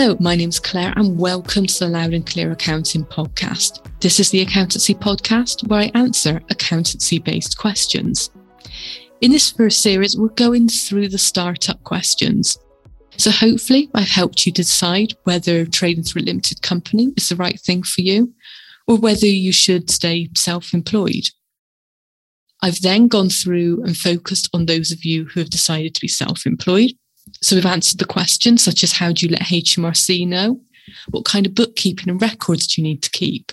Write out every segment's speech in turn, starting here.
Hello, my name's Claire and welcome to the Loud and Clear Accounting Podcast. This is the accountancy podcast where I answer accountancy based questions. In this first series, we're going through the startup questions. So hopefully I've helped you decide whether trading through a limited company is the right thing for you or whether you should stay self-employed. I've then gone through and focused on those of you who have decided to be self-employed so we've answered the questions such as how do you let HMRC know? What kind of bookkeeping and records do you need to keep?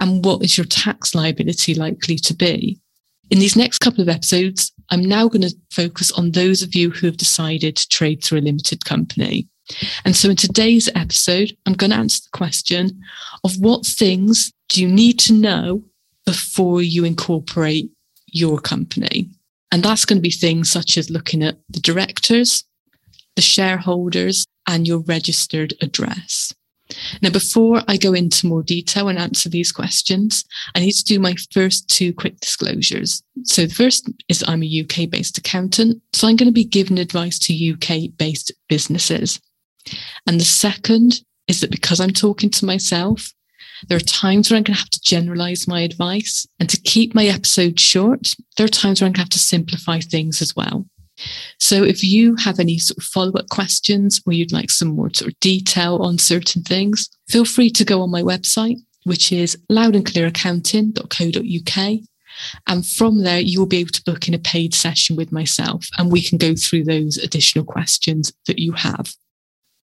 And what is your tax liability likely to be? In these next couple of episodes, I'm now going to focus on those of you who have decided to trade through a limited company. And so in today's episode, I'm going to answer the question of what things do you need to know before you incorporate your company? And that's going to be things such as looking at the directors, the shareholders, and your registered address. Now, before I go into more detail and answer these questions, I need to do my first two quick disclosures. So the first is I'm a UK based accountant. So I'm going to be giving advice to UK based businesses. And the second is that because I'm talking to myself, there are times where I'm going to have to generalize my advice and to keep my episode short. There are times where I'm going to have to simplify things as well. So if you have any sort of follow up questions or you'd like some more sort of detail on certain things, feel free to go on my website, which is loudandclearaccounting.co.uk. And from there, you will be able to book in a paid session with myself and we can go through those additional questions that you have.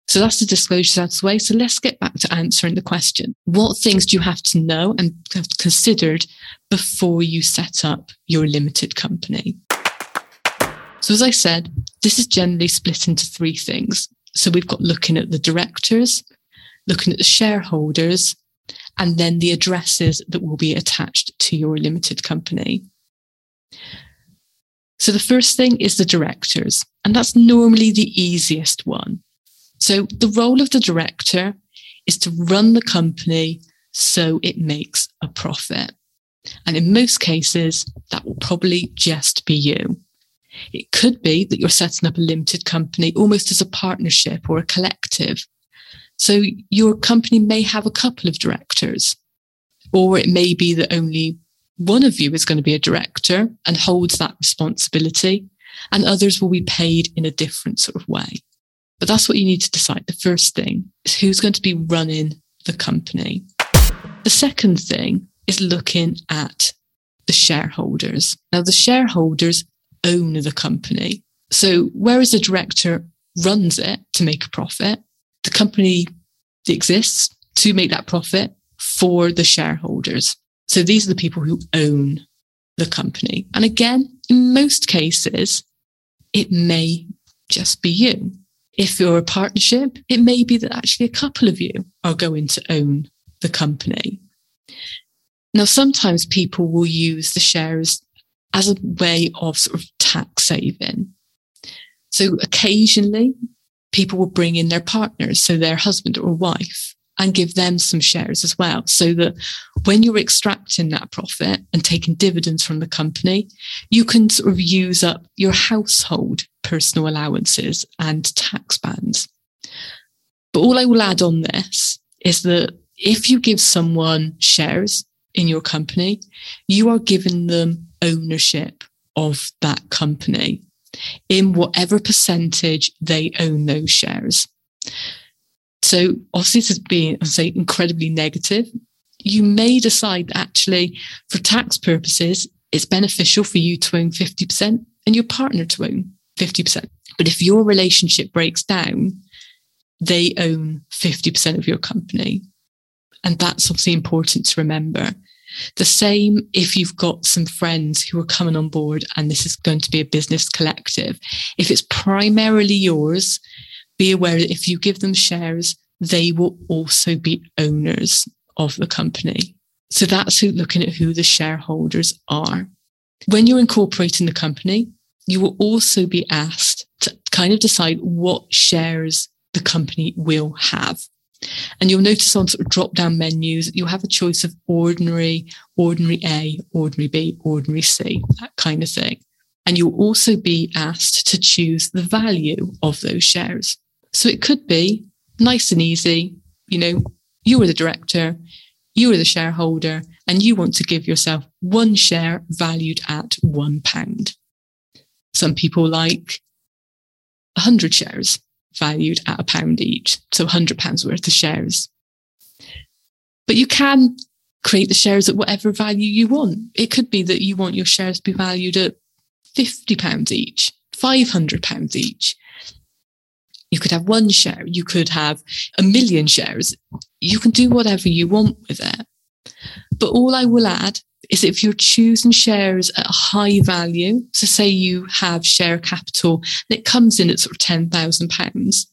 So that's the disclosures out of the way. So let's get back to answering the question. What things do you have to know and have considered before you set up your limited company? So, as I said, this is generally split into three things. So, we've got looking at the directors, looking at the shareholders, and then the addresses that will be attached to your limited company. So, the first thing is the directors, and that's normally the easiest one. So, the role of the director is to run the company so it makes a profit. And in most cases, that will probably just be you. It could be that you're setting up a limited company almost as a partnership or a collective. So your company may have a couple of directors, or it may be that only one of you is going to be a director and holds that responsibility, and others will be paid in a different sort of way. But that's what you need to decide. The first thing is who's going to be running the company. The second thing is looking at the shareholders. Now, the shareholders own the company. So whereas the director runs it to make a profit, the company exists to make that profit for the shareholders. So these are the people who own the company. And again, in most cases, it may just be you. If you're a partnership, it may be that actually a couple of you are going to own the company. Now, sometimes people will use the shares as a way of sort of tax saving. So occasionally people will bring in their partners, so their husband or wife, and give them some shares as well. So that when you're extracting that profit and taking dividends from the company, you can sort of use up your household personal allowances and tax bands. But all I will add on this is that if you give someone shares in your company, you are giving them ownership of that company in whatever percentage they own those shares. So obviously this has been, say, incredibly negative. You may decide that actually for tax purposes, it's beneficial for you to own 50% and your partner to own 50%. But if your relationship breaks down, they own 50% of your company. And that's obviously important to remember. The same if you've got some friends who are coming on board and this is going to be a business collective. If it's primarily yours, be aware that if you give them shares, they will also be owners of the company. So that's who, looking at who the shareholders are. When you're incorporating the company, you will also be asked to kind of decide what shares the company will have. And you'll notice on sort of drop down menus, you'll have a choice of ordinary, ordinary A, ordinary B, ordinary C, that kind of thing. And you'll also be asked to choose the value of those shares. So it could be nice and easy. You know, you are the director, you are the shareholder, and you want to give yourself one share valued at one pound. Some people like 100 shares valued at a pound each. So 100 pounds worth of shares. But you can create the shares at whatever value you want. It could be that you want your shares to be valued at 50 pounds each, 500 pounds each. You could have one share. You could have a million shares. You can do whatever you want with it. But all I will add is if you're choosing shares at a high value, so say you have share capital and it comes in at sort of £10,000,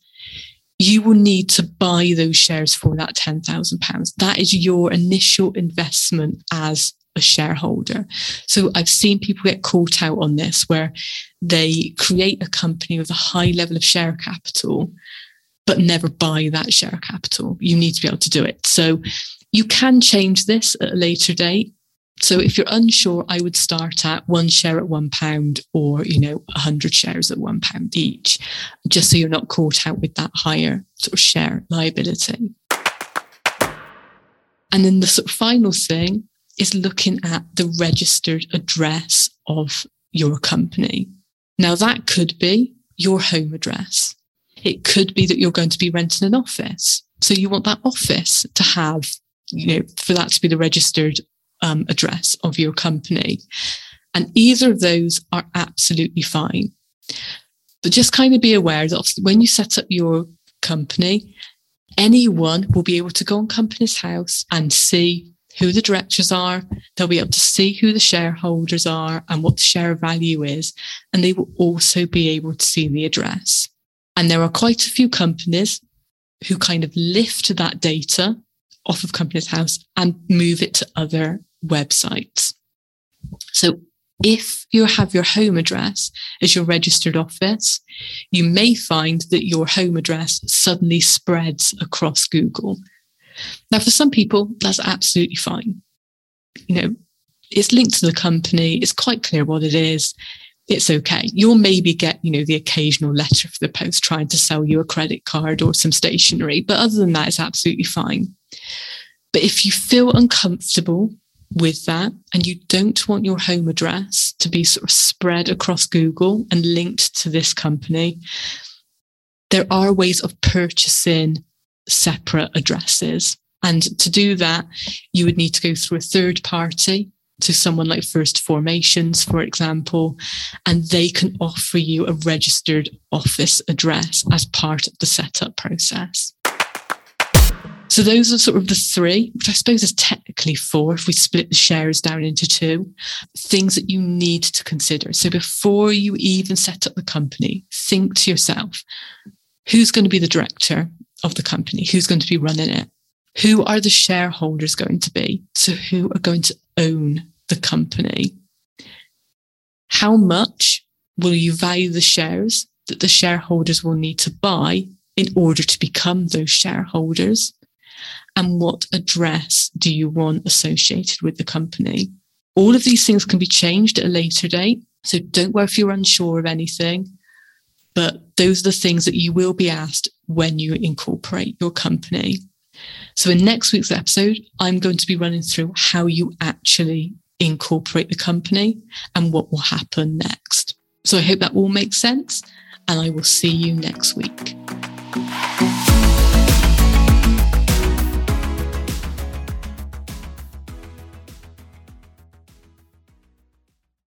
you will need to buy those shares for that £10,000. That is your initial investment as a shareholder. So I've seen people get caught out on this where they create a company with a high level of share capital, but never buy that share capital. You need to be able to do it. So you can change this at a later date. So if you're unsure, I would start at one share at one pound or, you know, a hundred shares at one pound each, just so you're not caught out with that higher sort of share liability. And then the sort of final thing is looking at the registered address of your company. Now that could be your home address. It could be that you're going to be renting an office. So you want that office to have, you know, for that to be the registered um, address of your company. And either of those are absolutely fine. But just kind of be aware that when you set up your company, anyone will be able to go on Companies House and see who the directors are. They'll be able to see who the shareholders are and what the share value is. And they will also be able to see the address. And there are quite a few companies who kind of lift that data off of Companies House and move it to other websites. So if you have your home address as your registered office, you may find that your home address suddenly spreads across Google. Now, for some people, that's absolutely fine. You know, it's linked to the company. It's quite clear what it is. It's okay. You'll maybe get, you know, the occasional letter for the post trying to sell you a credit card or some stationery. But other than that, it's absolutely fine. But if you feel uncomfortable with that and you don't want your home address to be sort of spread across Google and linked to this company, there are ways of purchasing separate addresses. And to do that, you would need to go through a third party to someone like First Formations, for example, and they can offer you a registered office address as part of the setup process. So those are sort of the three, which I suppose is technically four if we split the shares down into two, things that you need to consider. So before you even set up the company, think to yourself, who's going to be the director of the company? Who's going to be running it? Who are the shareholders going to be? So who are going to own the company? How much will you value the shares that the shareholders will need to buy in order to become those shareholders? And what address do you want associated with the company. All of these things can be changed at a later date. So don't worry if you're unsure of anything, but those are the things that you will be asked when you incorporate your company. So in next week's episode, I'm going to be running through how you actually incorporate the company and what will happen next. So I hope that all makes sense and I will see you next week.